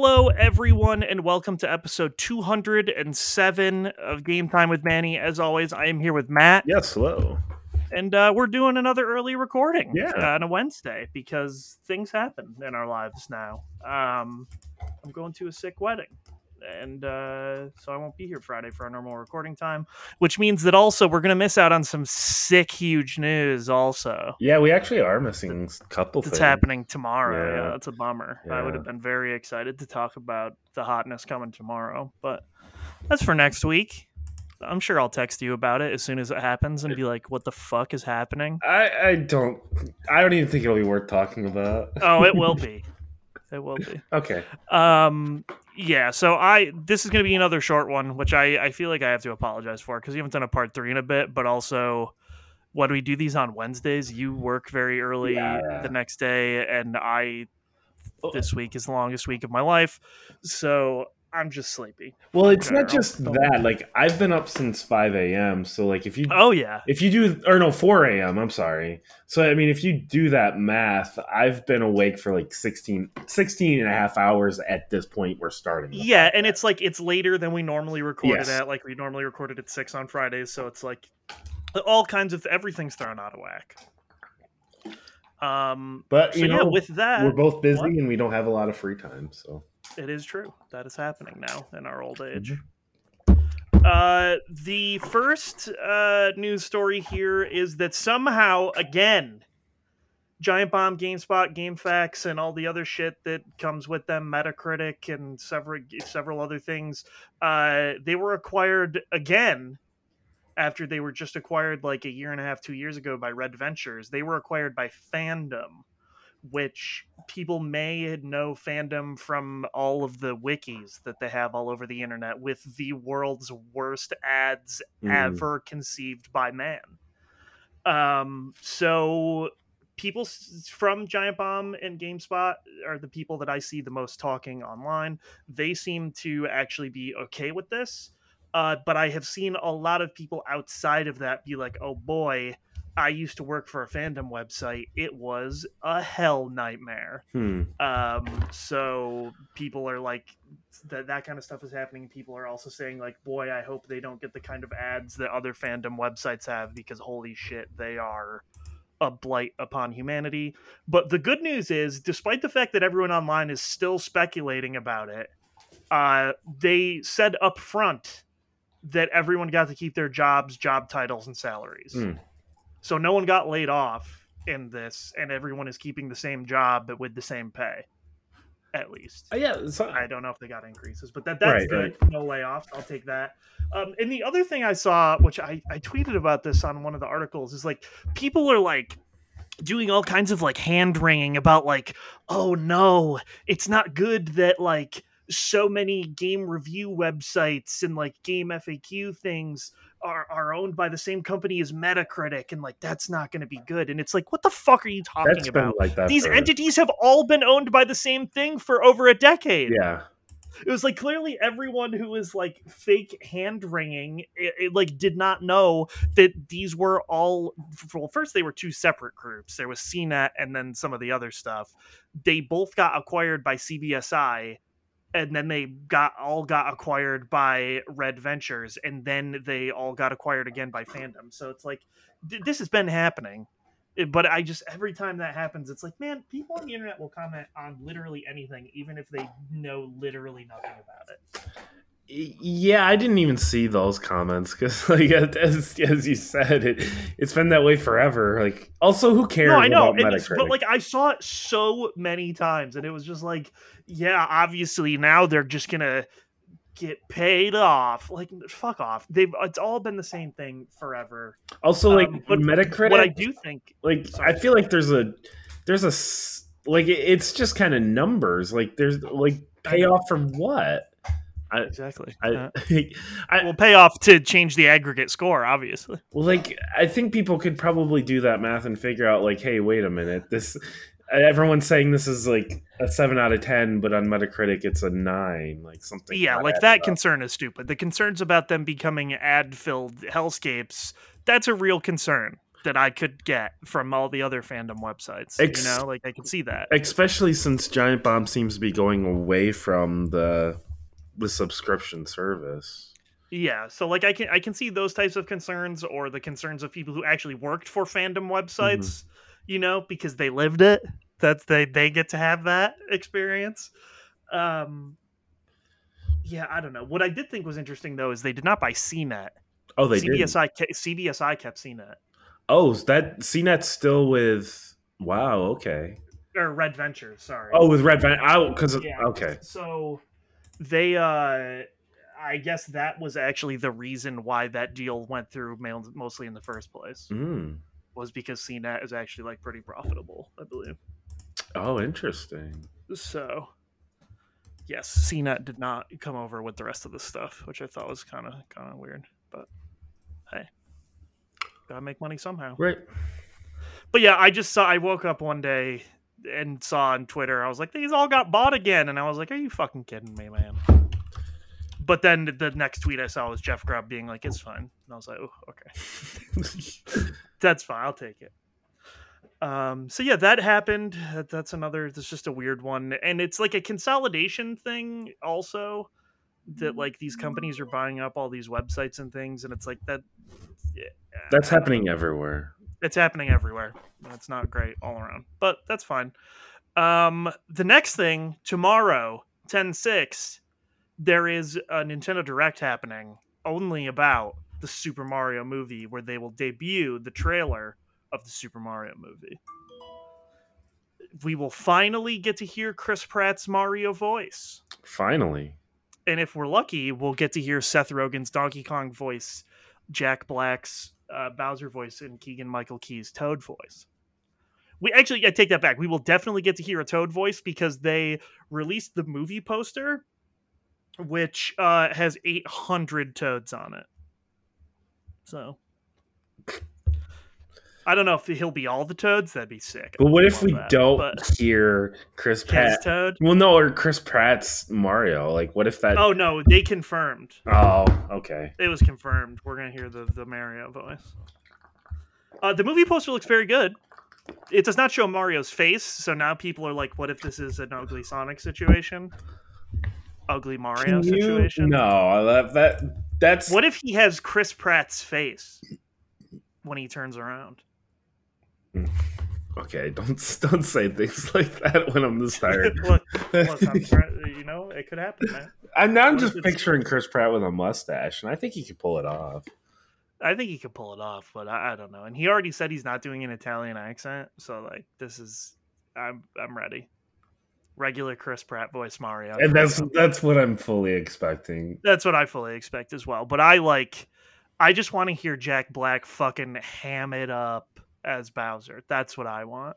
Hello, everyone, and welcome to episode 207 of Game Time with Manny. As always, I am here with Matt, Yes, hello. and uh, we're doing another early recording Yeah. uh, on a Wednesday because things happen in our lives now. Um, I'm going to a sick wedding, and uh, so I won't be here Friday for our normal recording time, which means that also we're going to miss out on some sick, huge news. Also, Yeah, we actually are missing a couple that's things. happening tomorrow. Yeah, Yeah. that's a bummer. I would have been very excited to talk about the hotness coming tomorrow, but that's for next week. I'm sure I'll text you about it as soon as it happens and be like, "What the fuck is happening?" I, I don't I don't even think it'll be worth talking about. Oh, it will be. It will be. Okay. Um, yeah. So I this is going to be another short one, which I I feel like I have to apologize for because we haven't done a part three in a bit, but also. When we do these on Wednesdays, you work very early Yeah. the next day, and I this week is the longest week of my life. So I'm just sleepy. Well, it's not just that. Like I've been up since five a.m. So like if you Oh yeah. if you do or no four a.m. I'm sorry. So I mean if you do that math, I've been awake for like 16, 16 and a half hours at this point. We're starting. Yeah, and it's like it's later than we normally record Yes. at. Like we normally recorded at six on Fridays, so it's like all kinds of everything's thrown out of whack. Um but so you yeah, know with that we're both busy what? and we don't have a lot of free time. So it is true. That is happening now in our old age. Mm-hmm. Uh, the first uh, news story here is that somehow, again, Giant Bomb, GameSpot, GameFAQs, and all the other shit that comes with them, Metacritic, and several several other things, uh, they were acquired again after they were just acquired like a year and a half, two years ago by Red Ventures. They were acquired by Fandom, which people may know Fandom from all of the wikis that they have all over the internet with the world's worst ads mm, ever conceived by man. Um, so people from Giant Bomb and GameSpot are the people that I see the most talking online. They seem to actually be okay with this. Uh, but I have seen a lot of people outside of that be like, oh boy, I used to work for a fandom website. It was a hell nightmare. hmm. Um, so people are like that that kind of stuff is happening. People are also saying like, boy, I hope they don't get the kind of ads that other fandom websites have because holy shit, they are a blight upon humanity. But the good news is, despite the fact that everyone online is still speculating about it, uh, they said up front that everyone got to keep their jobs, job titles, and salaries. Hmm. So no one got laid off in this, and everyone is keeping the same job but with the same pay, at least. Uh, yeah. So, I don't know if they got increases, but that that's Right, good. No layoffs. I'll take that. Um, and the other thing I saw, which I, I tweeted about this on one of the articles, is like people are like doing all kinds of like hand wringing about like, oh no, it's not good that like so many game review websites and like game FAQ things are, are owned by the same company as Metacritic, and like that's not going to be good. And it's like, what the fuck are you talking that's about? like that. These for- entities have all been owned by the same thing for over a decade Yeah. it was like clearly everyone who was like fake hand wringing it, it like did not know that these were all well first they were two separate groups there was cnet and then some of the other stuff they both got acquired by cbsi and then they got all got acquired by red ventures and then they all got acquired again by fandom. So it's like th- this has been happening eh, but i just every time that happens it's like man people on the internet will comment on literally anything even if they know literally nothing about it Yeah, I didn't even see those comments because, like, as, as you said, it it's been that way forever. Like, also, who cares? no i know but like i saw it so many times and it was just like yeah obviously now they're just gonna get paid off like fuck off they've it's all been the same thing forever also, like, um, but Metacritic. what i do think like, Sorry. I feel like there's a there's a like it's just kind of numbers. Like, there's like payoff for what? I, exactly I, I will pay off to change the aggregate score obviously Well, like I think people could probably do that math and figure out like, hey, wait a minute, this everyone's saying this is like a seven out of ten, but on Metacritic it's a nine, like something. yeah like that up. concern is stupid the concerns about them becoming ad filled hellscapes that's a real concern that I could get from all the other fandom websites. Ex- you know, like I can see that. Especially since Giant Bomb seems to be going away from the the subscription service. Yeah, so like I can I can see those types of concerns or the concerns of people who actually worked for fandom websites, mm-hmm. you know, because they lived it. That's they they get to have that experience. Um yeah, I don't know. What I did think was interesting though is they did not buy CNET. Oh, they CBSI did. CBSI kept CNET. Oh, that CNET's still with Wow, okay. Or Red Ventures, sorry. Oh, with Red Ventures. Oh, cuz yeah. okay. So they uh I guess that was actually the reason why that deal went through mostly in the first place. Mm. Was because CNET is actually like pretty profitable, I believe. Oh, interesting. So, yes, CNET did not come over with the rest of the stuff, which I thought was kind of kind of weird. But hey, gotta make money somehow, right? But yeah, I just saw. I woke up one day and saw on Twitter. I was like, these all got bought again, and I was like, are you fucking kidding me, man? But then the next tweet I saw was Jeff Grubb being like, "It's fine," and I was like, "Oh, okay, that's fine. I'll take it." Um, so yeah, that happened. That's another. That's just a weird one, and it's like a consolidation thing, also. That like these companies are buying up all these websites and things, and it's like that. Yeah, that's happening everywhere. It's happening everywhere. It's not great all around, but that's fine. Um, the next thing tomorrow, 10 6, there is a Nintendo Direct happening only about the Super Mario movie where they will debut the trailer of the Super Mario movie. We will finally get to hear Chris Pratt's Mario voice. Finally. And if we're lucky, we'll get to hear Seth Rogen's Donkey Kong voice, Jack Black's uh, Bowser voice, and Keegan Michael Key's Toad voice. We actually, I take that back. We will definitely get to hear a Toad voice because they released the movie poster which uh, has 800 toads on it. So I don't know if he'll be all the toads. That'd be sick. But what if we that. don't but hear Chris Pratt? Toad? Well, no, or Chris Pratt's Mario. Like, what if that? Oh no, they confirmed. Oh, okay. It was confirmed. We're gonna hear the the Mario voice. Uh, the movie poster looks very good. It does not show Mario's face, so now people are like, "What if this is an ugly Sonic situation?" ugly Mario you, situation? No, I love that that's What if he has Chris Pratt's face when he turns around? Mm. Okay, don't don't say things like that when I'm this tired. look, look you know, it could happen, man. I'm now I'm just picturing Chris Pratt with a mustache, and I think he could pull it off. I think he could pull it off, but I, I don't know. And he already said he's not doing an Italian accent, so like this is, I'm I'm ready regular Chris Pratt voice Mario. And that's that's what I'm fully expecting. That's what I fully expect as well. But I like I just want to hear Jack Black fucking ham it up as Bowser. That's what I want.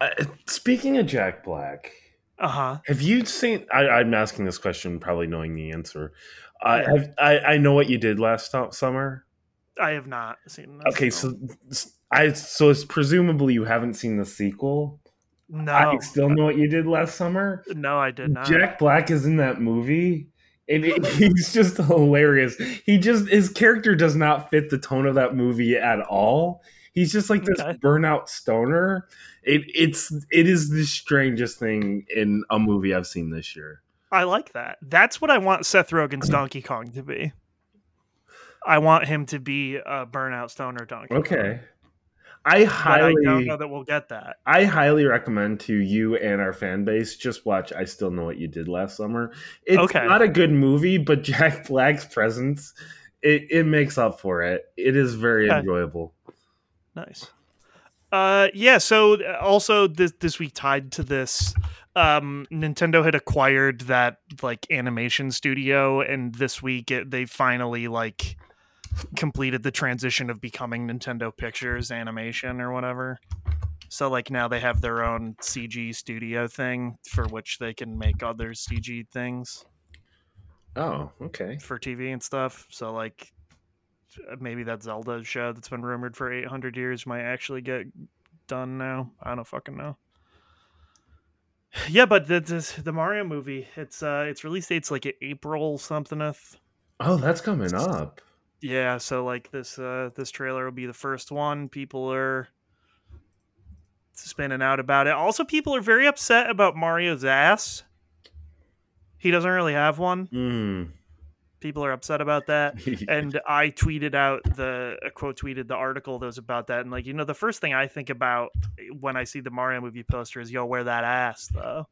Uh, speaking of Jack Black, uh huh. Have you seen? I, am asking this question, probably knowing the answer. Uh, yeah. have, I I know what you did last summer. I have not seen. This, okay, so I so it's presumably you haven't seen the sequel. No, I still know what you did last summer. No, I did not. Jack Black is in that movie, and it, he's just hilarious. He just his character does not fit the tone of that movie at all. He's just like this okay. burnout stoner. It it's it is the strangest thing in a movie I've seen this year. I like that. That's what I want Seth Rogen's mm-hmm. Donkey Kong to be. I want him to be a burnout stoner Donkey. Okay. Kong. I highly but I don't know that we'll get that. I highly recommend to you and our fan base just watch I Still Know What You Did Last Summer. It's okay. not a good movie, but Jack Black's presence it, it makes up for it. It is very okay. enjoyable. Nice. Uh yeah, so uh, also this this week tied to this um Nintendo had acquired that like animation studio and this week it, they finally like completed the transition of becoming Nintendo Pictures Animation or whatever. So like now they have their own CG studio thing for which they can make other CG things. Oh, okay. For TV and stuff. So like maybe that Zelda show that's been rumored for 800 years might actually get done now. I don't fucking know. Yeah, but the, the, the Mario movie, it's uh its release date's like April somethingth. Oh, that's coming up. Yeah, so like this uh this trailer will be the first one. People are spinning out about it. Also, people are very upset about Mario's ass. He doesn't really have one. Mm. People are upset about that. and I tweeted out the quote tweeted the article that was about that. And like, you know, the first thing I think about eh, when I see the Mario movie poster is yo, wear that ass though.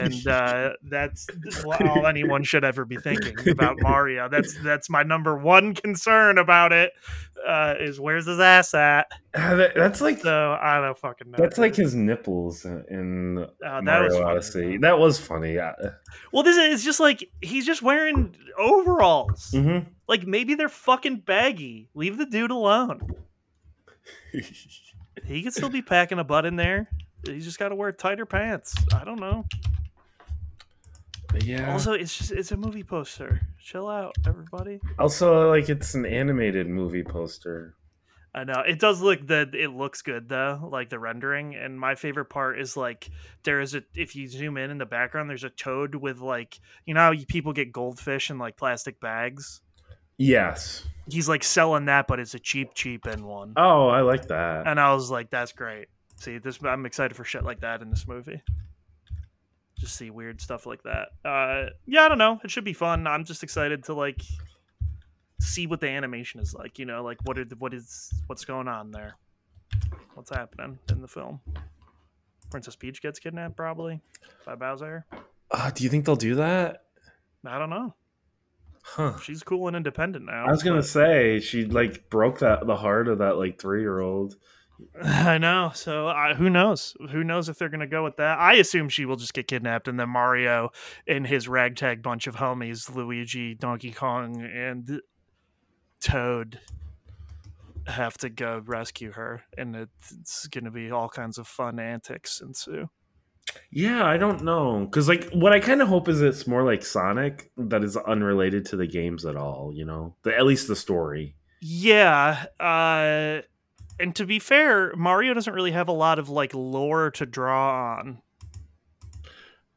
And uh, that's all anyone should ever be thinking about Mario. That's that's my number one concern about it. Uh, is where's his ass at? Uh, that, that's like so I don't fucking know. That's like his nipples in that Mario was funny, Odyssey. though. That was funny. Uh, Well, this is it's just like he's just wearing overalls. mhm. Like maybe they're fucking baggy. Leave the dude alone. He could still be packing a butt in there. He's just got to wear tighter pants. I don't know. yeah. Also, it's just it's a movie poster. Chill out, everybody. Also, like it's an animated movie poster. I know it does look that it looks good though, like the rendering. And my favorite part is like there is a if you zoom in in the background, there's a toad with like you know how people get goldfish in like plastic bags. Yes. He's like selling that, but it's a cheap, cheap in one. Oh, I like that. And I was like, that's great. See, this I'm excited for shit like that in this movie. Just see weird stuff like that. Uh, yeah, I don't know. It should be fun. I'm just excited to like see what the animation is like. You know, like what are the, what is what's going on there? What's happening in the film? Princess Peach gets kidnapped probably by Bowser. Uh, do you think they'll do that? I don't know. Huh. She's cool and independent now. I was gonna but- say she like broke that the heart of that like three year old. I know. So uh, who knows? Who knows if they're going to go with that? I assume she will just get kidnapped, and then Mario and his ragtag bunch of homies, Luigi, Donkey Kong, and Toad, have to go rescue her, and it's, going to be all kinds of fun antics ensue. Yeah, I don't know because like what I kind of hope is it's more like Sonic that is unrelated to the games at all. You know, the, at least the story. Yeah. Uh, and to be fair, Mario doesn't really have a lot of like lore to draw on.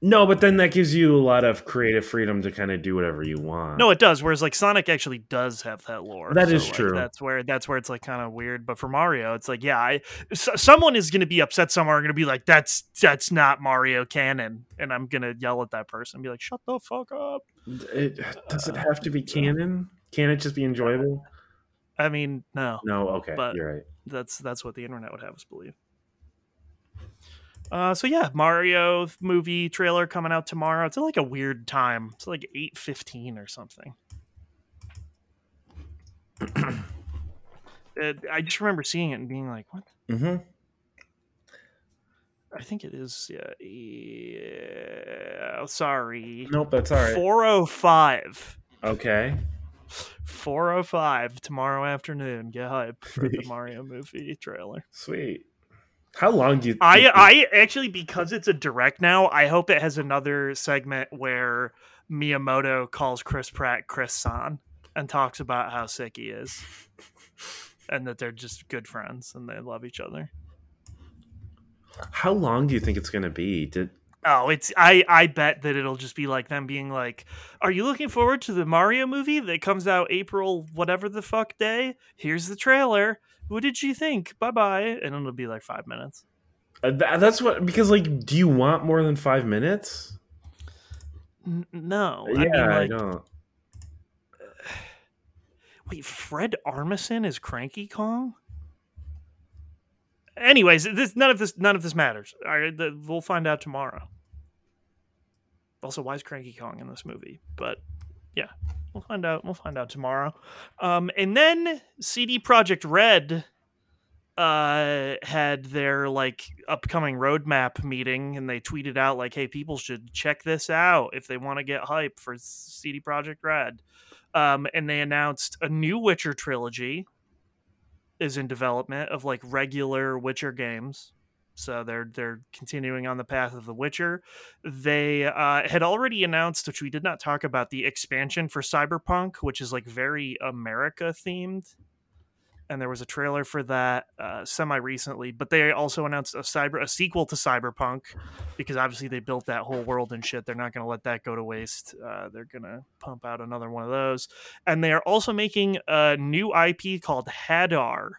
No, but then that gives you a lot of creative freedom to kind of do whatever you want. No, it does. Whereas like Sonic actually does have that lore. That is like, true. That's where that's where it's like kind of weird. But for Mario, it's like yeah, I s- someone is going to be upset somewhere, and going to be like that's that's not Mario canon, and I'm going to yell at that person and be like shut the fuck up. it, does it uh, have to be canon? Can it just be enjoyable? I mean, no, No, okay, But- you're right. that's that's what the internet would have us believe. Uh, so yeah, Mario movie trailer coming out tomorrow. It's at like a weird time. It's like eight fifteen or something. It- I just remember seeing it and being like, "What?" Mm-hmm. I think it is. Yeah, yeah sorry, Nope, that's all right. four oh five. Okay. 405 tomorrow afternoon. Get hype for the Mario movie trailer. Sweet. How long do you? I think- I actually because it's a direct now, I hope it has another segment where Miyamoto calls Chris Pratt Chris San and talks about how sick he is. And that they're just good friends and they love each other. How long do you think it's gonna be? Did Oh, it's I I bet that it'll just be like them being like, "Are you looking forward to the Mario movie that comes out April whatever the fuck day? Here's the trailer. What did you think? Bye bye." And it'll be like five minutes. uh, th- that's what because like, do you want more than five minutes? N- no, yeah, I mean I don't. wait, Fred Armisen is Cranky Kong. Anyways, this none of this none of this matters. All right, the, we'll find out tomorrow. Also, why is Cranky Kong in this movie? But yeah, we'll find out. We'll find out tomorrow. Um, and then CD Projekt Red uh had their like upcoming roadmap meeting and they tweeted out like hey people should check this out if they want to get hype for CD Projekt Red um and they announced a new Witcher trilogy is in development of like regular Witcher games so they're they're continuing on the path of the Witcher. They uh, had already announced, which we did not talk about, the expansion for Cyberpunk, which is like very America themed, and there was a trailer for that uh, semi recently. But they also announced a cyber a sequel to Cyberpunk because obviously they built that whole world and shit. They're not going to let that go to waste. Uh, they're going to pump out another one of those, and they are also making a new IP called Hadar.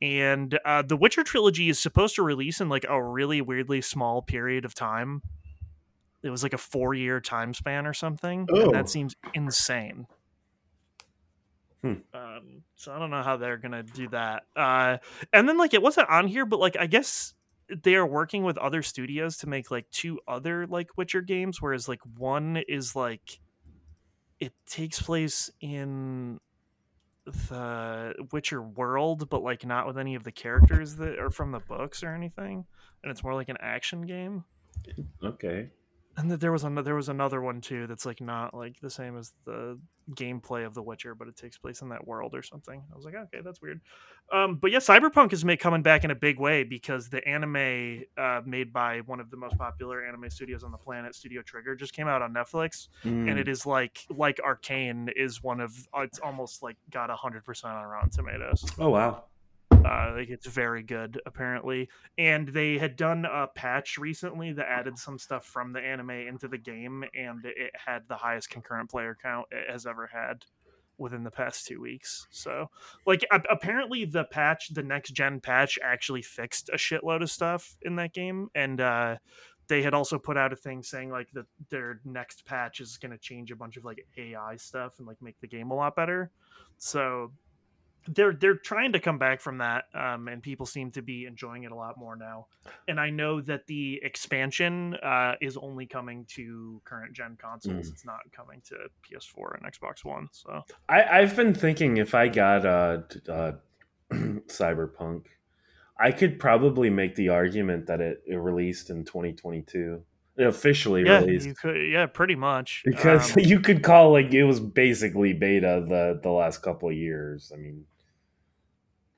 And uh, the Witcher trilogy is supposed to release in like a really weirdly small period of time. It was like a four year time span or something. Oh. And that seems insane. Hmm. Um, so I don't know how they're gonna do that. Uh, and then like it wasn't on here, but like I guess they are working with other studios to make like two other like Witcher games, whereas like one is like it takes place in the Witcher world, but like not with any of the characters that are from the books or anything, and it's more like an action game Okay. And that there was another there was another one too that's like not like the same as the gameplay of The Witcher, but it takes place in that world or something. I was like, okay, that's weird. Um, but yeah, Cyberpunk is make, coming back in a big way because the anime uh, made by one of the most popular anime studios on the planet, Studio Trigger, just came out on Netflix, Hmm. and it is like like Arcane is one of uh, it's almost like got hundred percent on Rotten Tomatoes. Oh wow. Uh, like it's very good apparently, and they had done a patch recently that added some stuff from the anime into the game, and it had the highest concurrent player count it has ever had within the past two weeks. So, like, a- apparently the patch, the next gen patch, actually fixed a shitload of stuff in that game, and uh, they had also put out a thing saying like that their next patch is going to change a bunch of like AI stuff and like make the game a lot better. So they're they're trying to come back from that um, and people seem to be enjoying it a lot more now and i know that the expansion uh, is only coming to current gen consoles Mm. it's not coming to ps4 and xbox one so I, I've been thinking if I got uh, uh, Cyberpunk, I could probably make the argument that it, it released in 2022. It officially yeah released. you could yeah pretty much Because Um, you could call like it was basically beta the the last couple of years. I mean,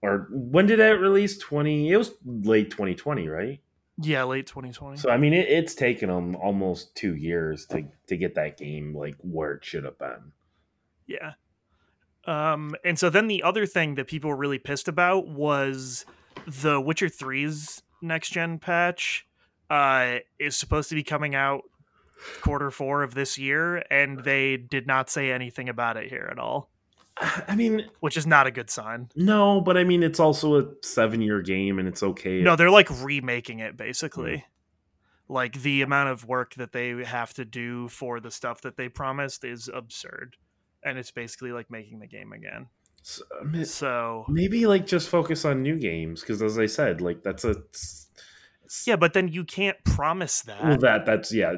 or when did it release? Twenty. It was late 2020, right? yeah late 2020 So I mean, it, it's taken them almost two years to to get that game like where it should have been. Yeah. Um, and so then the other thing that people were really pissed about was the Witcher 3's next gen patch uh, is supposed to be coming out quarter four of this year, and they did not say anything about it here at all, I mean, which is not a good sign. no, but I mean, it's also a seven year game, and it's okay. No, they're like remaking it basically. Mm. Like the amount of work that they have to do for the stuff that they promised is absurd. And it's basically like making the game again. So, I uh, mean, So maybe like just focus on new games because, as I said, like that's a it's- Yeah, but then you can't promise that. Well, that that's yeah,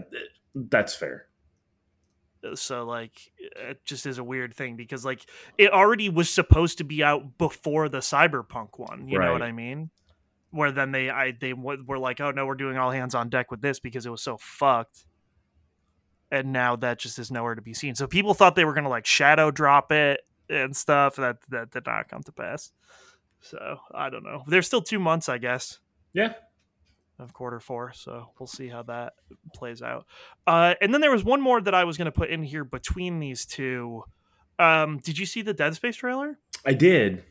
that's fair. Uh, so like uh, it just is a weird thing because like it already was supposed to be out before the cyberpunk one you know what i mean? Where then they i they w- were like oh no we're doing all hands on deck with this because it was so fucked. And now that just is nowhere to be seen. So people thought they were gonna like shadow drop it and stuff that that did not come to pass. So i don't know. There's still two months i guess. Yeah, of quarter four. So we'll see how that plays out. Uh, and then there was one more that I was going to put in here between these two. Um, did you see the Dead Space trailer? I did.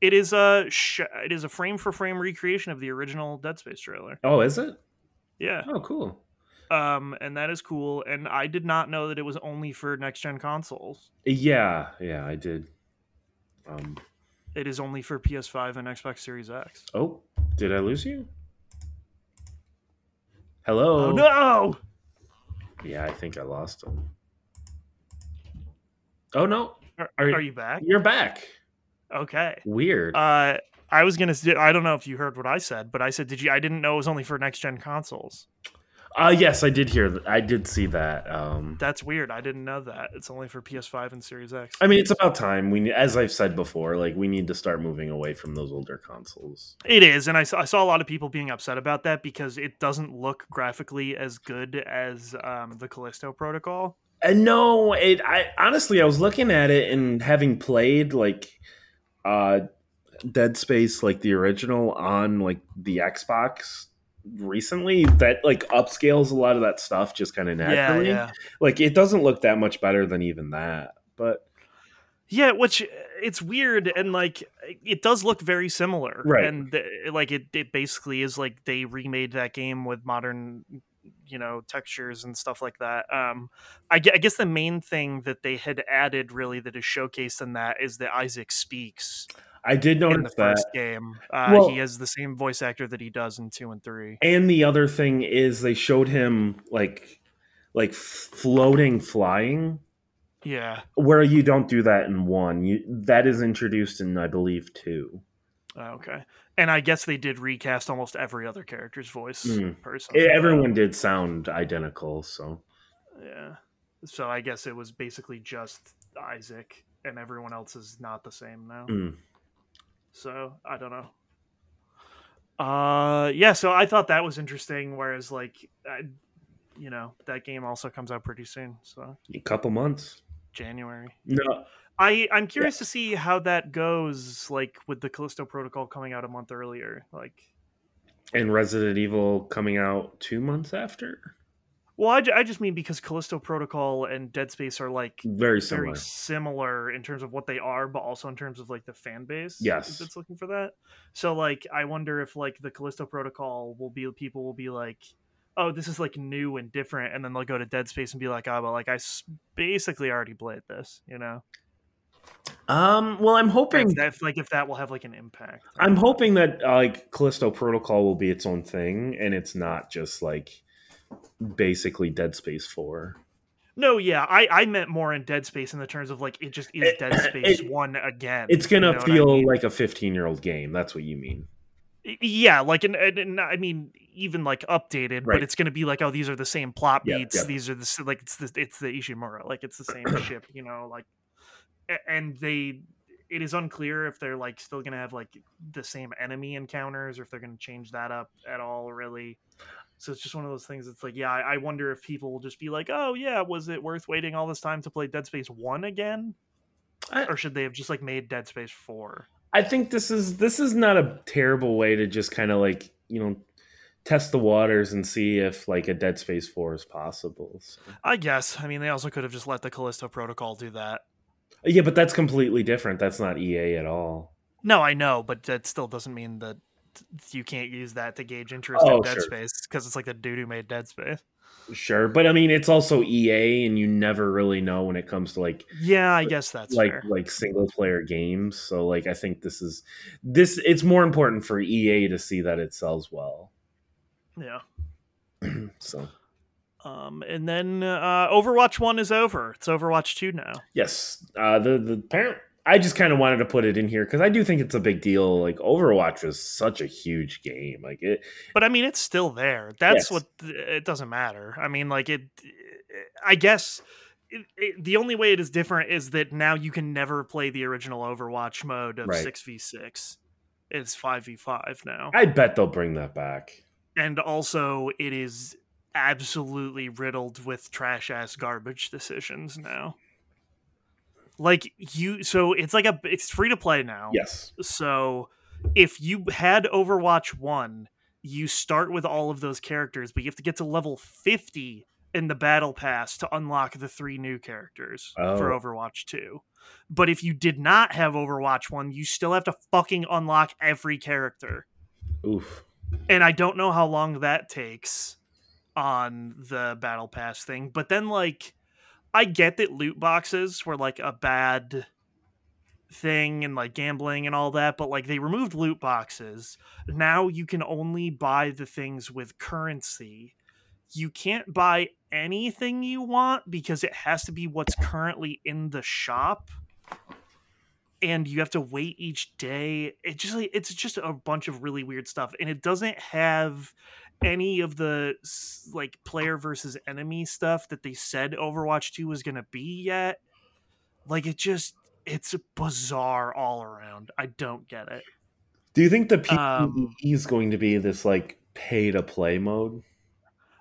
It is a sh- it is a frame for frame recreation of the original Dead Space trailer. Oh, is it? Yeah. Oh, cool. Um, and that is cool. And I did not know that it was only for next gen consoles. Yeah, yeah, I did. Um. It is only for PS5 and Xbox Series X. Oh, did I lose you? Hello. Oh, no! Yeah, I think I lost him. Oh no, Are, Are- are you back? you're back. Okay. Weird. Uh, I was gonna. I don't know if you heard what I said, but I said, "Did you?" I didn't know it was only for next gen consoles. Uh yes, I did hear. I did see that. Um, That's weird. I didn't know that. It's only for PS5 and Series X. I mean, it's about time. We, as I've said before, like we need to start moving away from those older consoles. It is, and I saw, I saw a lot of people being upset about that because it doesn't look graphically as good as um, the Callisto Protocol. And no, it. I honestly, I was looking at it and having played like, uh, Dead Space, like the original on like the Xbox recently, that like upscales a lot of that stuff just kind of naturally. Yeah, yeah. Like it doesn't look that much better than even that, but Yeah, which uh, it's weird and like it does look very similar, right? And the, like it, it basically is like they remade that game with modern, you know, textures and stuff like that. Um, I, I guess the main thing that they had added really that is showcased in that is that Isaac speaks. I did notice in the that. first game. Uh, Well- he has the same voice actor that he does in two and three. And the other thing is they showed him like like floating flying Yeah. where you don't do that in one. You that is introduced in I believe two. Oh, okay. And I guess they did recast almost every other character's voice Mm. person. Everyone did sound identical, so Yeah. So I guess it was basically just Isaac, and everyone else is not the same now. mm. So I don't know. Uh, yeah. So I thought that was interesting. Whereas, like, I, you know, that game also comes out pretty soon. So a couple months. January. No, I I'm curious to see how that goes. Like with the Callisto Protocol coming out a month earlier. Like, and Resident Evil coming out two months after. Well, I, I just mean because Callisto Protocol and Dead Space are like Very similar. very similar in terms of what they are, but also in terms of like the fan base. Yes. that's looking for that. So like, I wonder if like the Callisto Protocol will be people will be like, oh, this is like new and different, and then they'll go to Dead Space and be like, oh, but like I s- basically already played this, you know. Um. Well, I'm hoping. If that, like if that will have like an impact. I'm hoping that uh, like Callisto Protocol will be its own thing, and it's not just like basically Dead Space Four. No, yeah, I I meant more in Dead Space in the terms of like it just is Dead Space it- one again. It's gonna you know what I feel mean? like a 15 year old game. That's what you mean. yeah like and, and, i mean even like updated Right. but it's going to be like oh these are the same plot Yeah, beats yeah. these are the like it's the it's the ishimura like it's the same ship you know like and they it is unclear if they're like still going to have like the same enemy encounters or if they're going to change that up at all really so it's just one of those things it's like yeah I, I wonder if people will just be like oh yeah was it worth waiting all this time to play dead space 1 again I- or should they have just like made dead space 4 I think this is this is not a terrible way to just kind of like you know test the waters and see if like a Dead Space Four is possible. So- i guess i mean they also could have just let the callisto protocol do that Yeah, but that's completely different. That's not EA at all. No, I know, but that still doesn't mean that you can't use that to gauge interest Oh, in Dead sure. Space because it's like the dude who made Dead Space. Sure, but I mean it's also EA, and you never really know when it comes to like Yeah, I guess that's like fair. like single player games. So like I think this is this it's more important for EA to see that it sells well. Yeah. so Um, and then uh, Overwatch One is over. It's Overwatch Two now. yes, uh, the the parent. I just kind of wanted to put it in here because I do think it's a big deal. Like Overwatch was such a huge game. Like it, But I mean, it's still there. That's Yes. what it doesn't matter. I mean, like it. I guess it, it, the only way it is different is that now you can never play the original Overwatch mode of six v six. It's five v five now. I bet they'll bring that back. and also it is absolutely riddled with trash ass garbage decisions now like you so it's like a it's free to play now Yes, so if you had overwatch 1 you start with all of those characters but you have to get to level 50 in the battle pass to unlock the three new characters for Oh. overwatch 2 but if you did not have overwatch 1 you still have to fucking unlock every character oof. and I don't know how long that takes on the battle pass thing. But then, like, I get that loot boxes were like a bad thing and like gambling and all that, but like they removed loot boxes. Now you can only buy the things with currency. You can't buy anything you want because it has to be what's currently in the shop. And you have to wait each day. It just like it's just a bunch of really weird stuff, and it doesn't have any of the like player versus enemy stuff that they said Overwatch 2 was going to be yet. Like it just it's bizarre all around. I don't get it. Do you think the PvE Um, is going to be this like pay to play mode?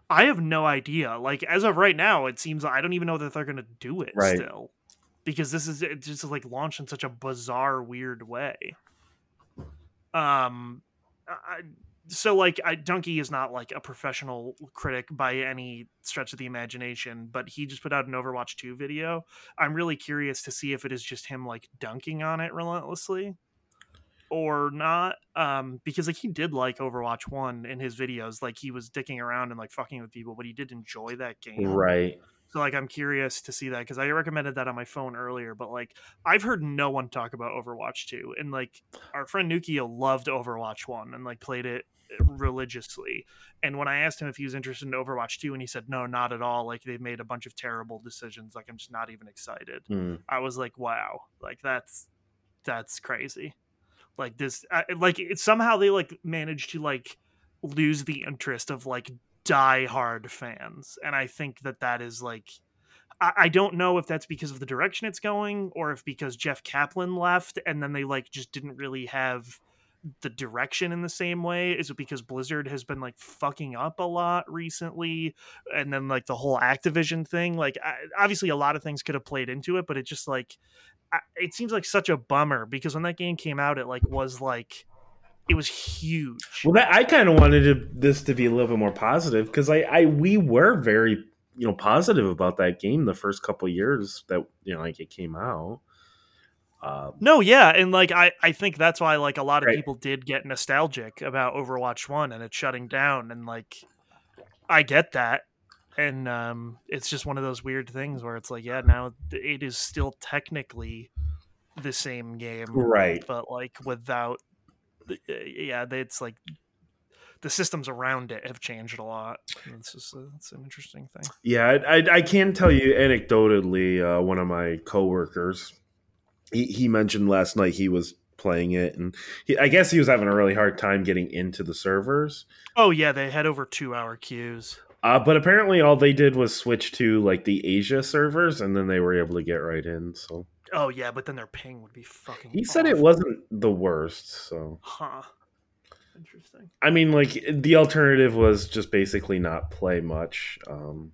I have no idea. Like as of right now, it seems I don't even know that they're going to do it Right. still. Because this is it just like launched in such a bizarre weird way. Um I so like I, Dunkey is not like a professional critic by any stretch of the imagination, but he just put out an Overwatch 2 video. I'm really curious to see if it is just him like dunking on it relentlessly or not um because like he did like overwatch 1 in his videos like he was dicking around and like fucking with people but he did enjoy that game right so like i'm curious to see that because i recommended that on my phone earlier but like i've heard no one talk about overwatch 2 and like our friend nukio loved overwatch 1 and like played it eh, religiously and when i asked him if he was interested in overwatch 2 and he said no not at all like they've made a bunch of terrible decisions like i'm just not even excited mm. i was like wow like that's that's crazy like this uh, like it, somehow they like managed to like lose the interest of like die hard fans and i think that that is like I, I don't know if that's because of the direction it's going or if because jeff kaplan left and then they like just didn't really have the direction in the same way. Is it because blizzard has been like fucking up a lot recently and then like the whole activision thing? Like I, obviously a lot of things could have played into it but it just like it seems like such a bummer because when that game came out, it like was like it was huge. Well, that, I kind of wanted to, this to be a little bit more positive because I, I we were very you know positive about that game the first couple years that you know like it came out. Um, no, yeah, and like I, I think that's why like a lot of right. people did get nostalgic about Overwatch One and it shutting down, and like I get that, and um, it's just one of those weird things where it's like, yeah, now it is still technically the same game, right? But like without, yeah, it's like the systems around it have changed a lot. It's just a, it's an interesting thing. Yeah, I, I, I can tell you anecdotally, uh, one of my coworkers, he, he mentioned last night he was playing it and he, i guess he was having a really hard time getting into the servers oh yeah they had over two hour queues uh, but apparently, all they did was switch to like the Asia servers, and then they were able to get right in. So. Oh yeah, but then their ping would be fucking. He said it wasn't the worst. So. Huh. Interesting. I mean, like the alternative was just basically not play much. Um,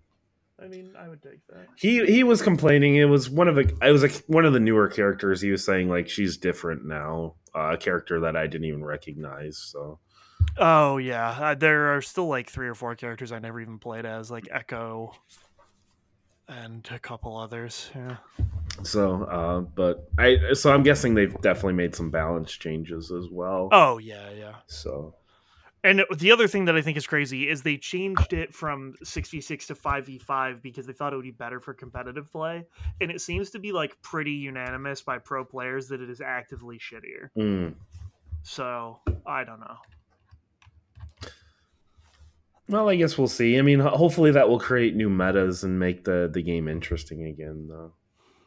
I mean, I would take that. He he was complaining. It was one of the. It was a, one of the newer characters. He was saying like she's different now. Uh, a character that I didn't even recognize. So. Oh yeah, uh, there are still like three or four characters I never even played as, like Echo, and a couple others. Yeah. So, uh, but I so I'm guessing they've definitely made some balance changes as well. Oh yeah, yeah. So. And the other thing that I think is crazy is they changed it from 6v6 to 5v5 because they thought it would be better for competitive play. And it seems to be like pretty unanimous by pro players that it is actively shittier. Mm. So I don't know. Well, I guess we'll see. I mean, hopefully that will create new metas and make the the game interesting again, though.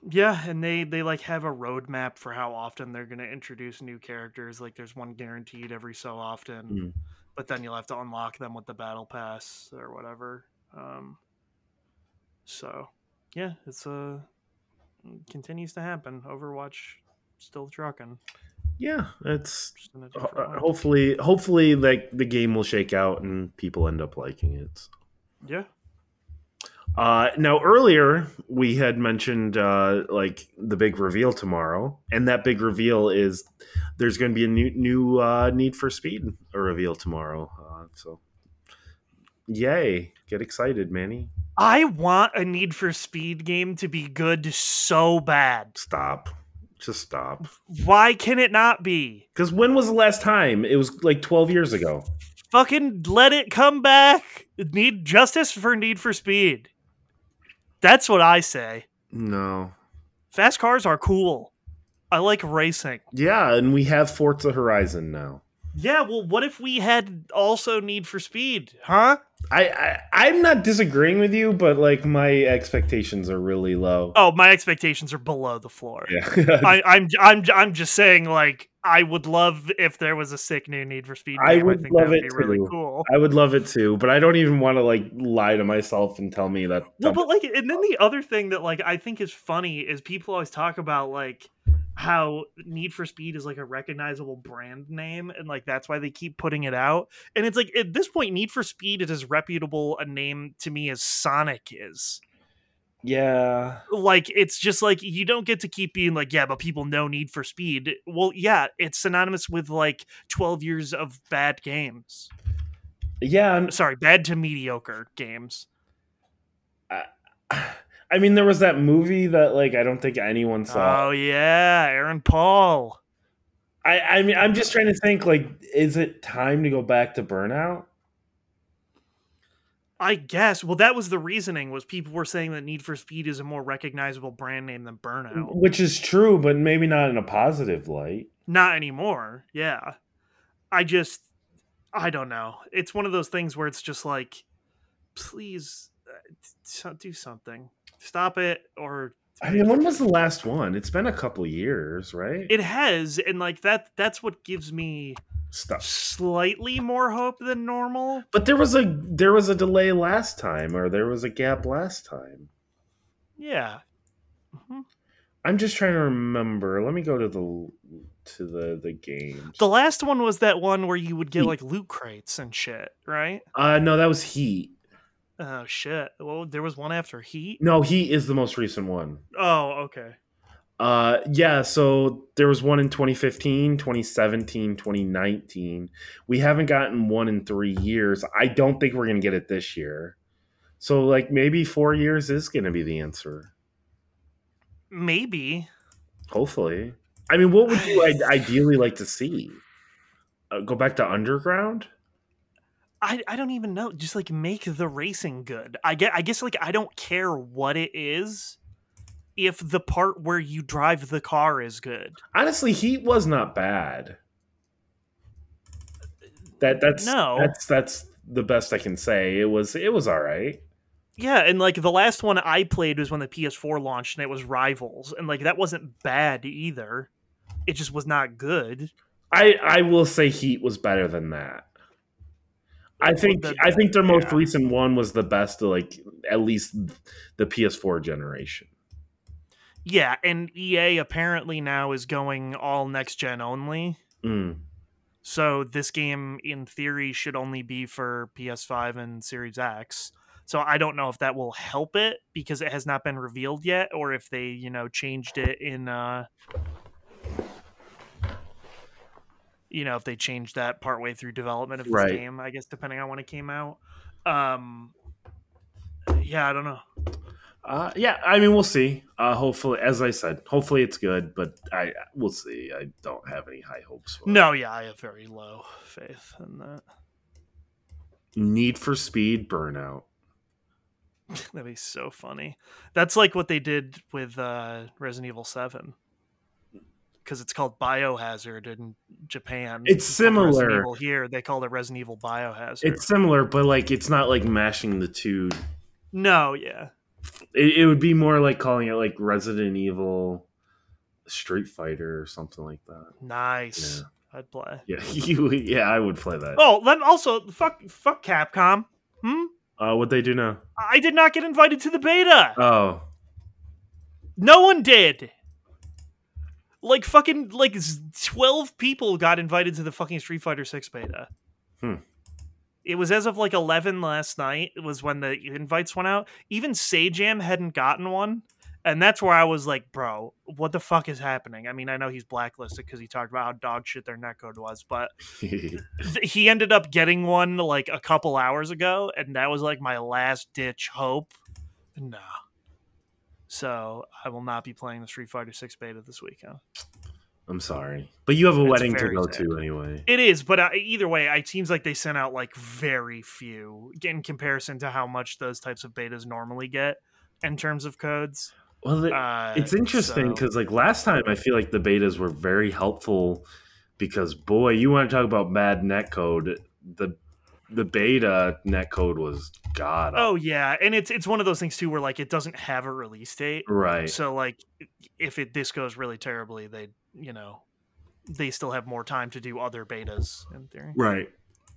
Yeah, and they they like have a roadmap for how often they're going to introduce new characters. Like there's one guaranteed every so often, mm. but then you'll have to unlock them with the battle pass or whatever. Um, so yeah, it's a uh, continues to happen. Overwatch still trucking yeah, it's uh, hopefully hopefully like the game will shake out and people end up liking it. Yeah. Uh, now earlier we had mentioned uh, like the big reveal tomorrow, and that big reveal is there's going to be a new new uh, Need for Speed a reveal tomorrow. Uh, so, yay! Get excited, Manny. I want a Need for Speed game to be good so bad. Stop. Just stop. Why can it not be? Because when was the last time? It was like 12 years ago. Fucking let it come back. Need justice for Need for Speed. That's what I say. No. Fast cars are cool. I like racing. Yeah, and we have Forza Horizon now. Yeah, well, what if we had also Need for Speed, huh? I, I am not disagreeing with you, but like my expectations are really low. Oh, my expectations are below the floor. Yeah, I, I'm I'm I'm just saying like I would love if there was a sick new Need for Speed. Game. I would I think love it too. Really cool. I would love it too, but I don't even want to like lie to myself and tell me that. Well, but like, and then the other thing that like I think is funny is people always talk about like how Need for Speed is like a recognizable brand name, and like that's why they keep putting it out. And it's like at this point, Need for Speed is as reputable a name to me as Sonic is. Yeah. Like it's just like you don't get to keep being like, yeah, but people know Need for Speed. Well, yeah, it's synonymous with like 12 years of bad games. Yeah, I'm, Sorry, bad to mediocre games. I mean, there was that movie that like I don't think anyone saw. Oh yeah, Aaron Paul. I I mean, I'm just trying to think like, is it time to go back to Burnout? I guess. Well, that was the reasoning. Was people were saying that Need for Speed is a more recognizable brand name than Burnout. Which is true, but maybe not in a positive light. Not anymore. Yeah. I just, I don't know. It's one of those things where it's just like, please uh, do something. Stop it or I mean, when was the last one? It's been a couple years, right? It has, and like that that's what gives me Stuff. slightly more hope than normal. But there was a there was a delay last time, or there was a gap last time. Yeah. hmm I'm just trying to remember. Let me go to the to the the game. The last one was that one where you would get Heat. like loot crates and shit, right? Uh no, that was Heat. Oh shit. Well, there was one after Heat. No, Heat is the most recent one. Oh, okay. Uh yeah, so there was one in 2015, 2017, 2019. We haven't gotten one in 3 years. I don't think we're going to get it this year. So like maybe 4 years is going to be the answer. Maybe. Hopefully. I mean, what would you ideally like to see? Uh, go back to Underground? I, I don't even know. Just like make the racing good. I get I guess like I don't care what it is if the part where you drive the car is good. Honestly, Heat was not bad. That that's No. that's that's the best I can say. It was it was all right. Yeah, and like the last one I played was when the PS4 launched and it was Rivals. And like that wasn't bad either. It just was not good. I I will say Heat was better than that. I think the- I think their most yeah. recent one was the best of like at least the PS4 generation. Yeah, and EA apparently now is going all next gen only. Mm. So this game, in theory, should only be for PS5 and Series X. So I don't know if that will help it because it has not been revealed yet, or if they, you know, changed it in, uh, you know, if they changed that partway through development of this Right. game. I guess depending on when it came out. Um, yeah, I don't know. Uh, yeah, I mean we'll see. Uh, hopefully, as I said, hopefully it's good, but I we'll see. I don't have any high hopes. For it. No, yeah, I have very low faith in that. Need for Speed Burnout. That'd be so funny. That's like what they did with uh, Resident Evil Seven, because it's called Biohazard in Japan. It's similar. Here, they call it Resident Evil Biohazard. It's similar, but like it's not like mashing the two. no, yeah, It, it would be more like calling it like Resident Evil Street Fighter or something like that. nice. Yeah. I'd play. Yeah, you. Yeah, I would play that. Oh, then also fuck, fuck Capcom. Hmm. Uh, what they do now? I did not get invited to the beta. Oh, No one did. Like fucking like twelve people got invited to the fucking Street Fighter Six beta. Hmm. It was as of like eleven last night. It was when the invites went out. Even Sajam hadn't gotten one, and that's where I was like, "Bro, what the fuck is happening?" I mean, I know he's blacklisted because he talked about how dog shit their netcode was, but he ended up getting one like a couple hours ago, and that was like my last ditch hope. No. So I will not be playing the Street Fighter Six beta this weekend. I'm sorry, but you have a It's wedding to go sad. to anyway. It is, but uh, either way, it seems like they sent out like very few in comparison to how much those types of betas normally get in terms of codes. Well, the, Uh, it's interesting so- because like last time, I feel like the betas were very helpful because boy, you want to talk about bad net code. The the beta netcode was god. Oh yeah, and it's it's one of those things too where like it doesn't have a release date. right. So like if it this goes really terribly, they you know they still have more time to do other betas in theory. Right.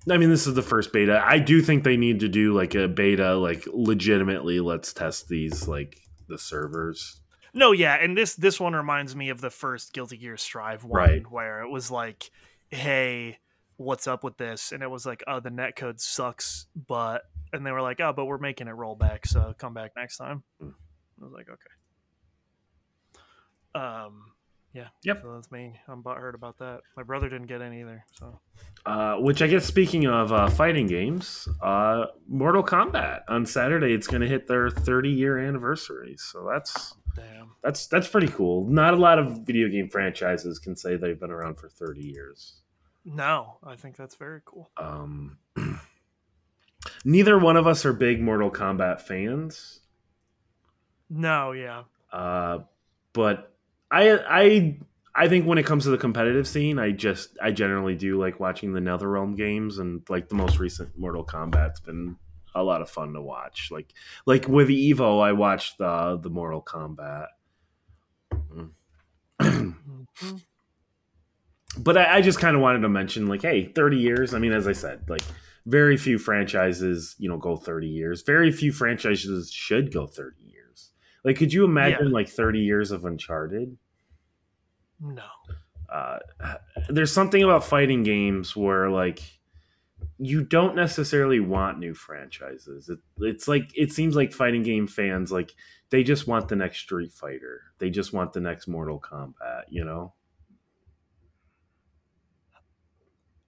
I mean, this is the first beta. I do think they need to do like a beta, like legitimately. Let's test these, like the servers. No, yeah, and this this one reminds me of the first Guilty Gear Strive one, Right. where it was like, "Hey, what's up with this?" And it was like, "Oh, the netcode sucks," but and they were like, "Oh, but we're making it roll back, so come back next time." I was like, okay. Um, yeah. Yep. So that's me. I'm butthurt about that. My brother didn't get any either. So. Uh, which I guess speaking of uh, fighting games, uh, Mortal Kombat on Saturday it's going to hit their 30 year anniversary. So that's Damn. that's that's pretty cool. Not a lot of video game franchises can say they've been around for 30 years. No, I think that's very cool. Um, neither one of us are big Mortal Kombat fans. No, yeah. Uh, but I I I think when it comes to the competitive scene, I just I generally do like watching the NetherRealm games and like the most recent Mortal Kombat's been a lot of fun to watch. Like like with Evo, I watched the the Mortal Kombat. Mhm. But I, I just kind of wanted to mention like, hey, thirty years. I mean, as I said, like very few franchises, you know, go thirty years. Very few franchises should go thirty years. Like, could you imagine like thirty years of Uncharted? No. uh, there's something about fighting games where like you don't necessarily want new franchises. It, it's like it seems like fighting game fans like they just want the next Street Fighter. They just want the next Mortal Kombat. You know?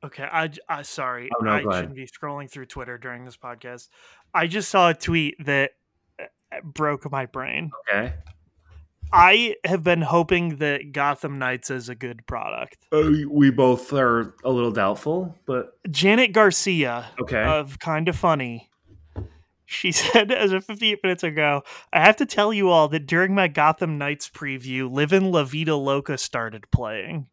Okay, I, I sorry, Oh, no, I shouldn't be scrolling through Twitter during this podcast. I just saw a tweet that uh, broke my brain. Okay. I have been hoping that Gotham Knights is a good product. Uh, we both are a little doubtful, but Janet Garcia okay. of Kind of Funny. She said as of 58 minutes ago, I have to tell you all that during my Gotham Knights preview, Livin' La Vida Loca started playing.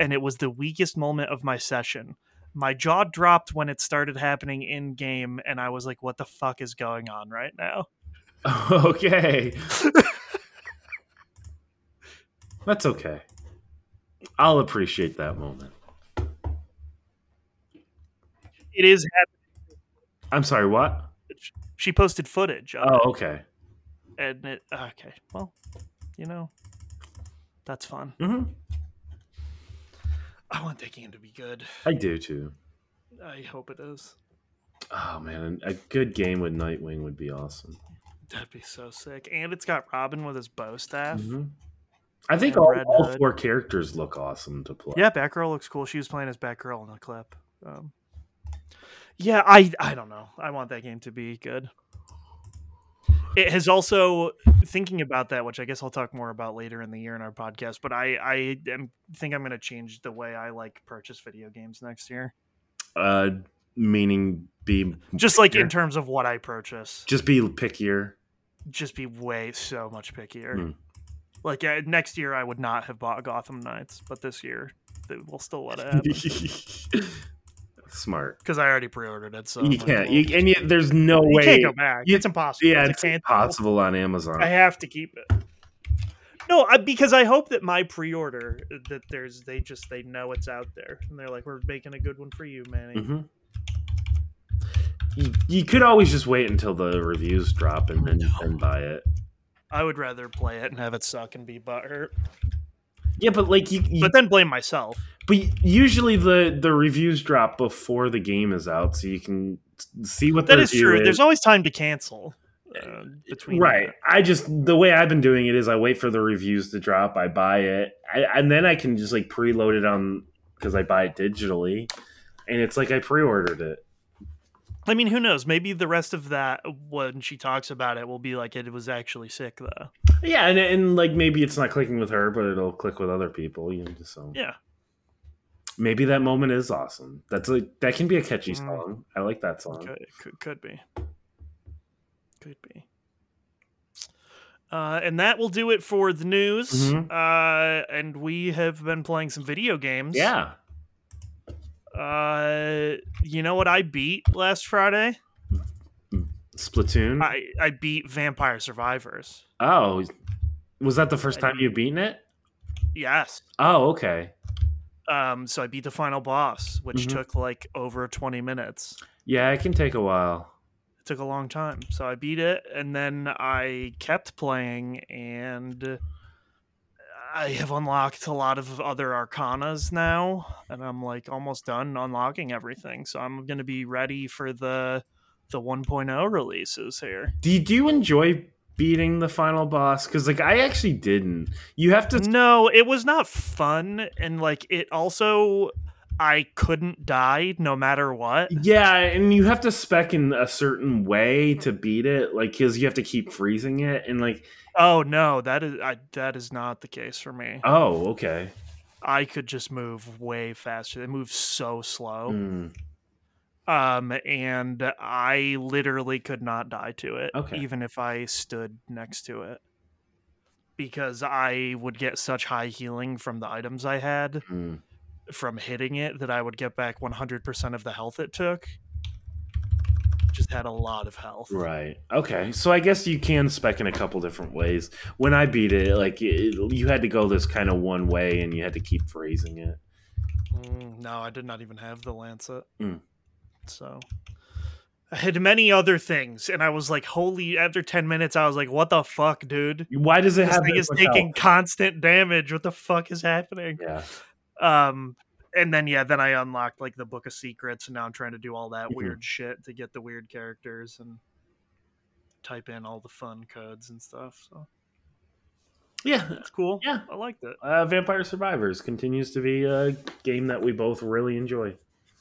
And it was the weakest moment of my session. My jaw dropped when it started happening in game, and I was like, what the fuck is going on right now? okay. That's okay. I'll appreciate that moment. It is happening. I'm sorry, what? She posted footage of Oh, it, okay. and it, okay, well, you know, that's fun. hmm I want that game to be good. I do too. I hope it is. Oh man, a good game with Nightwing would be awesome. That'd be so sick. And it's got Robin with his bow staff. Mhm. I think all, all four characters look awesome to play. Yeah, Batgirl looks cool. She was playing as Batgirl in the clip. Um, yeah, I I don't know. I want that game to be good. It has also thinking about that, which I guess I'll talk more about later in the year in our podcast. But I I am, think I'm going to change the way I like purchase video games next year. Uh, meaning be Just like in terms of what I purchase, just be pickier. just be way so much pickier. Hmm. Like uh, next year, I would not have bought Gotham Knights, but this year we'll still let it happen Smart. because I already pre-ordered it. So you can't. You, and you, there's no you way. can't go back. you- it's impossible. yeah, it's, it's impossible on Amazon. I have to keep it. No, I, because I hope that my pre-order that there's they just they know it's out there and they're like we're making a good one for you, Manny. hmm You, you could always just wait until the reviews drop and then, then buy it. I would rather play it and have it suck and be butthurt, Yeah, but like you, you but then blame myself. But usually the the reviews drop before the game is out, so you can see what That is true. There's always time to cancel uh, between right. that. I just the way I've been doing it is I wait for the reviews to drop, I buy it, I, and then I can just like preload it on because I buy it digitally, and it's like I pre-ordered it. I mean, who knows? Maybe the rest of that when she talks about it will be like it was actually sick though. Yeah, and and like maybe it's not clicking with her, but it'll click with other people. You know, so Yeah. maybe that moment is awesome. That's like that can be a catchy Mm. song. I like that song. Could, could, could be. Could be. Uh, and that will do it for the news. Mhm. Uh, and we have been playing some video games. Yeah. Uh, you know what I beat last Friday? Splatoon. I, I beat Vampire Survivors. oh, was that the first time you've beaten it? Yes. Oh, okay. Um, so I beat the final boss, which Mhm. took like over 20 minutes. Yeah, it can take a while. It took a long time. So I beat it and then I kept playing and I have unlocked a lot of other arcanas now and I'm like almost done unlocking everything. So I'm going to be ready for the the 1.0 releases here. Do you, you enjoy beating the final boss because like I actually didn't. You have to No, it was not fun and like it also I couldn't die no matter what. Yeah, and you have to spec in a certain way to beat it, like because you have to keep freezing it, and like. Oh no, that is I, that is not the case for me. Oh, okay. I could just move way faster. It moves so slow. Mm. Um, and I literally could not die to it, Okay. even if I stood next to it, because I would get such high healing from the items I had Mm. From hitting it that I would get back 100% of the health it took. Just had a lot of health. Right. Okay. So I guess you can spec in a couple different ways. When I beat it, like it, you had to go this kind of one way, and you had to keep phrasing it. Mm, no, I did not even have the lancet. Mm. So I had many other things, and I was like, "Holy!" After ten minutes, I was like, "What the fuck, dude? Why does it This have thing is taking health? constant damage. What the fuck is happening?" Yeah. Um, and then yeah, then I unlocked like the Book of Secrets, and now I'm trying to do all that Mhm. weird shit to get the weird characters and type in all the fun codes and stuff. So Yeah. it's cool. Yeah. I liked it. Uh, Vampire Survivors continues to be a game that we both really enjoy.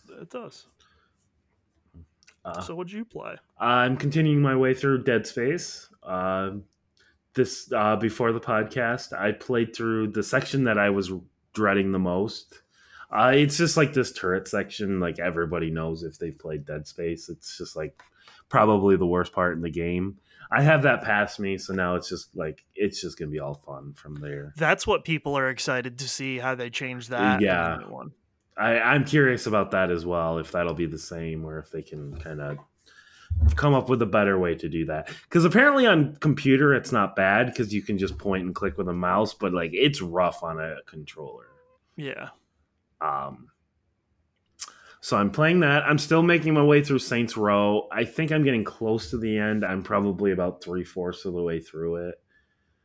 It does. Uh, so what'd you play? I'm continuing my way through Dead Space. Uh, this uh, before the podcast, I played through the section that I was dreading the most. Uh, it's just like this turret section. Like everybody knows if they've played Dead Space, it's just like probably the worst part in the game. I have that past me, so now it's just like it's just gonna be all fun from there. That's what people are excited to see how they change that. Yeah. I, I'm curious about that as well, if that'll be the same or if they can kind of come up with a better way to do that. Because apparently on computer it's not bad because you can just point and click with a mouse, but like it's rough on a controller. Yeah. Um, so I'm playing that. I'm still making my way through Saints Row. I think I'm getting close to the end. I'm probably about three fourths of the way through it.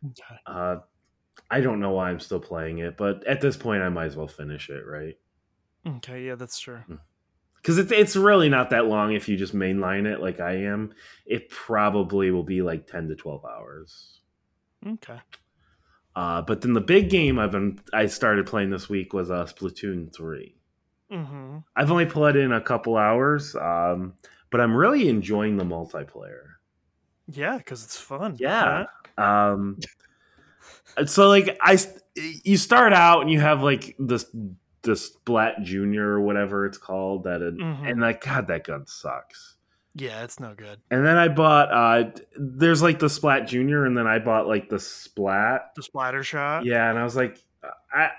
Okay. Uh, I don't know why I'm still playing it, but at this point I might as well finish it, right? Okay. Yeah, that's true. Because it's it's really not that long if you just mainline it like I am. It probably will be like ten to twelve hours. Okay. Uh, but then the big game I've been I started playing this week was uh, Splatoon three. Mm-hmm. I've only put in a couple hours, um, but I'm really enjoying the multiplayer. Yeah, because it's fun. Yeah. Huh? Um, so like I, you start out and you have like this the Splat Junior or whatever it's called that, it, Mhm. and like God, that gun sucks. Yeah, it's no good. And then I bought uh there's like the Splat Junior and then I bought like the Splat. The splatter shot. Yeah, and I was like I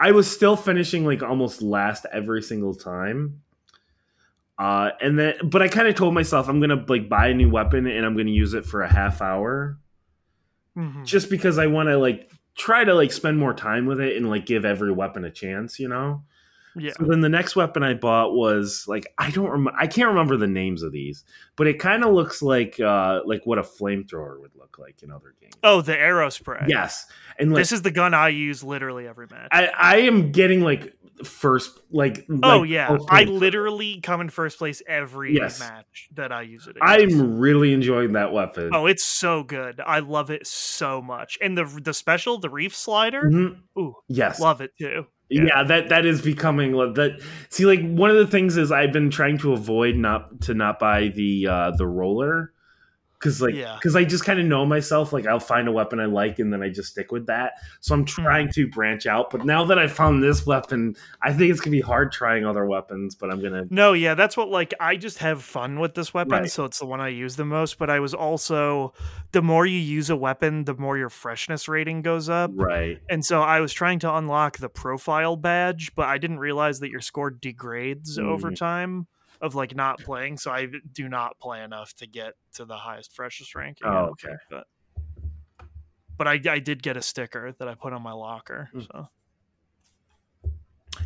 I was still finishing like almost last every single time. Uh and then but I kind of told myself I'm going to like buy a new weapon and I'm going to use it for a half hour Mhm. just because I want to like try to like spend more time with it and like give every weapon a chance, you know? Yeah. So then the next weapon I bought was like I don't rem- I can't remember the names of these, but it kind of looks like uh like what a flamethrower would look like in other games. Oh, the Aerospray. Yes, and like This is the gun I use literally every match. I I am getting like first like oh like, yeah, I literally come in first place every Yes. match that I use it. against. I'm really enjoying that weapon. Oh, it's so good. I love it so much. And the the special, the reef slider, Mhm. ooh, Yes, love it too. Yeah. yeah. that that is becoming that. See, like one of the things is I've been trying to avoid not to not buy the uh the roller because like Yeah. because I just kind of know myself. Like I'll find a weapon I like and then I just stick with that. So I'm trying to branch out. But now that I found this weapon, I think it's gonna be hard trying other weapons. But I'm gonna No, yeah, that's what like I just have fun with this weapon, Right. so it's the one I use the most. But I was also the more you use a weapon, the more your freshness rating goes up. right. And so I was trying to unlock the profile badge, but I didn't realize that your score degrades over Mhm. time of like not playing. So I do not play enough to get to the highest freshest ranking. Oh, okay. think, But but I, I did get a sticker that I put on my locker. Mm. So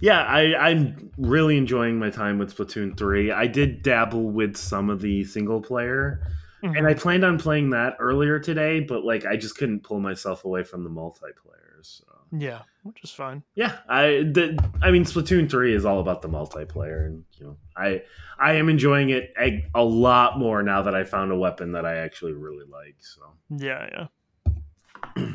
Yeah, I, I'm really enjoying my time with Splatoon 3. I did dabble with some of the single player, and I planned on playing that earlier today, but like I just couldn't pull myself away from the multiplayer. Yeah, which is fine. Yeah, I the, I mean Splatoon three is all about the multiplayer, and you know I I am enjoying it a, a lot more now that I found a weapon that I actually really like. So yeah, yeah.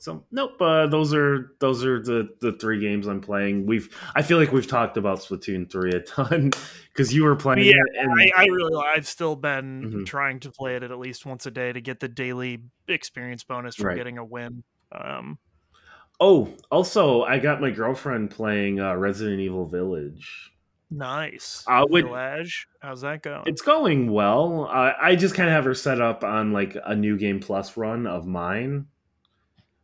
So nope, uh, those are those are the the three games I'm playing. We've I feel like we've talked about Splatoon three a ton because you were playing yeah, it. And... I, I, really I've still been mm-hmm. trying to play it at least once a day to get the daily experience bonus for right. getting a win. Um, oh, also I got my girlfriend playing uh, Resident Evil Village. Nice. Uh, with, Village, how's that going? It's going well. Uh, I just kind of have her set up on like a new game plus run of mine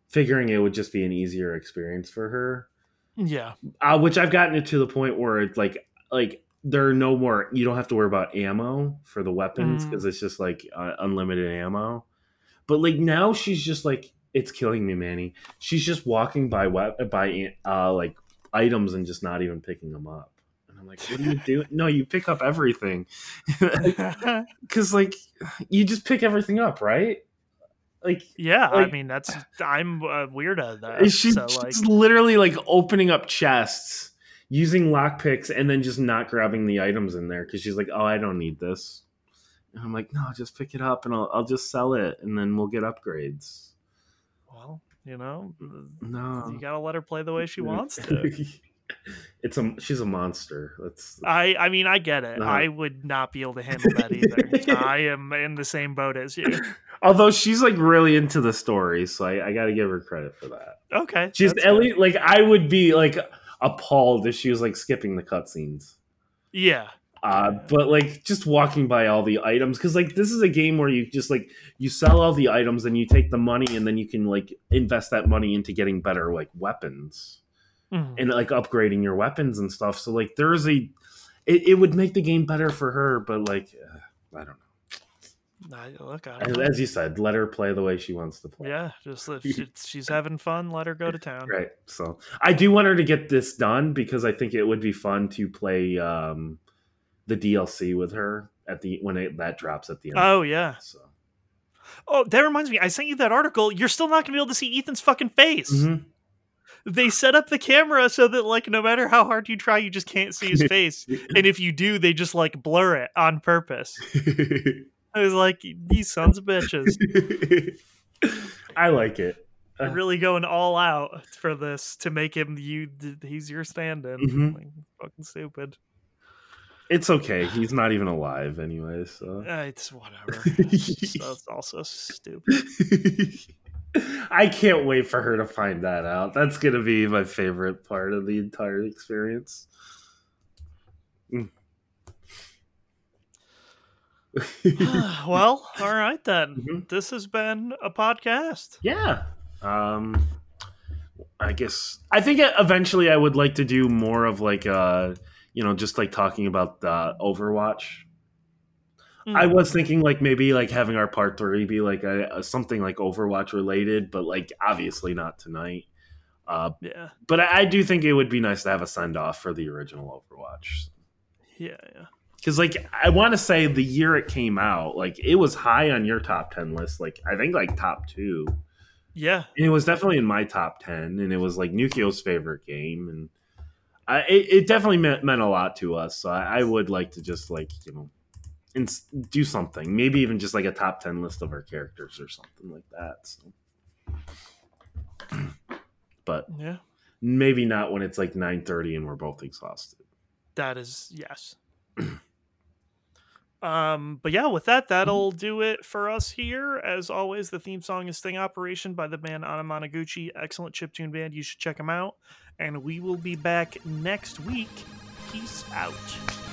figuring it would just be an easier experience for her. Yeah. Uh, which I've gotten it to the point where it's like like there are no more you don't have to worry about ammo for the weapons because mm. it's just like uh, unlimited ammo. But like now she's just like it's killing me, Manny. She's just walking by by uh like items and just not even picking them up. And I'm like, what are you doing? no, you pick up everything. Cuz like you just pick everything up, right? Like yeah, like, I mean that's I'm a weirdo though. She's, so, like, she's literally like opening up chests using lockpicks and then just not grabbing the items in there because she's like, oh, I don't need this. And I'm like, no, just pick it up and I'll, I'll just sell it and then we'll get upgrades. You know, no, you gotta let her play the way she wants to. it's a she's a monster. That's I I mean I get it. I would not be able to handle that either. I am in the same boat as you. Although she's like really into the story, so I, I got to give her credit for that. Okay, she's at least like I would be like appalled if she was like skipping the cutscenes. Yeah. Uh, but like just walking by all the items because like this is a game where you just like you sell all the items and you take the money and then you can like invest that money into getting better like weapons mm-hmm. and like upgrading your weapons and stuff so like there's a it, it would make the game better for her but like uh, i don't know I, look, I as you said, let her play the way she wants to play. Yeah, just if she, she's having fun, let her go to town. Right. So I do want her to get this done because I think it would be fun to play um, the DLC with her at the when it, that drops at the end. Oh yeah. So. Oh, that reminds me. I sent you that article. You're still not gonna be able to see Ethan's fucking face. Mm-hmm. They set up the camera so that like no matter how hard you try, you just can't see his face. and if you do, they just like blur it on purpose. I was like, these sons of bitches. I like it. They're really going all out for this to make him you. He's your stand-in. Mm-hmm. Like, fucking stupid. It's okay. He's not even alive anyway. So uh, it's whatever. That's also stupid. I can't wait for her to find that out. That's gonna be my favorite part of the entire experience. Mm. well, all right then. Mm-hmm. This has been a podcast. Yeah. Um I guess I think eventually I would like to do more of like uh you know just like talking about the Overwatch. Mm-hmm. I was thinking like maybe like having our part 3 be like a, a, something like Overwatch related, but like obviously not tonight. Uh yeah. But I, I do think it would be nice to have a send off for the original Overwatch. Yeah, yeah because like I want to say the year it came out, like it was high on your top ten list. Like I think like top two. Yeah, and it was definitely in my top ten, and it was like Nukio's favorite game, and I, it, it definitely meant, meant a lot to us. So I, I would like to just like you know, ins- do something, maybe even just like a top ten list of our characters or something like that. So. but yeah, maybe not when it's like nine thirty and we're both exhausted. That is yes. Um, but yeah, with that, that'll do it for us here. As always, the theme song is Sting Operation by the band Anamanaguchi. Excellent chip tune band. You should check them out. And we will be back next week. Peace out.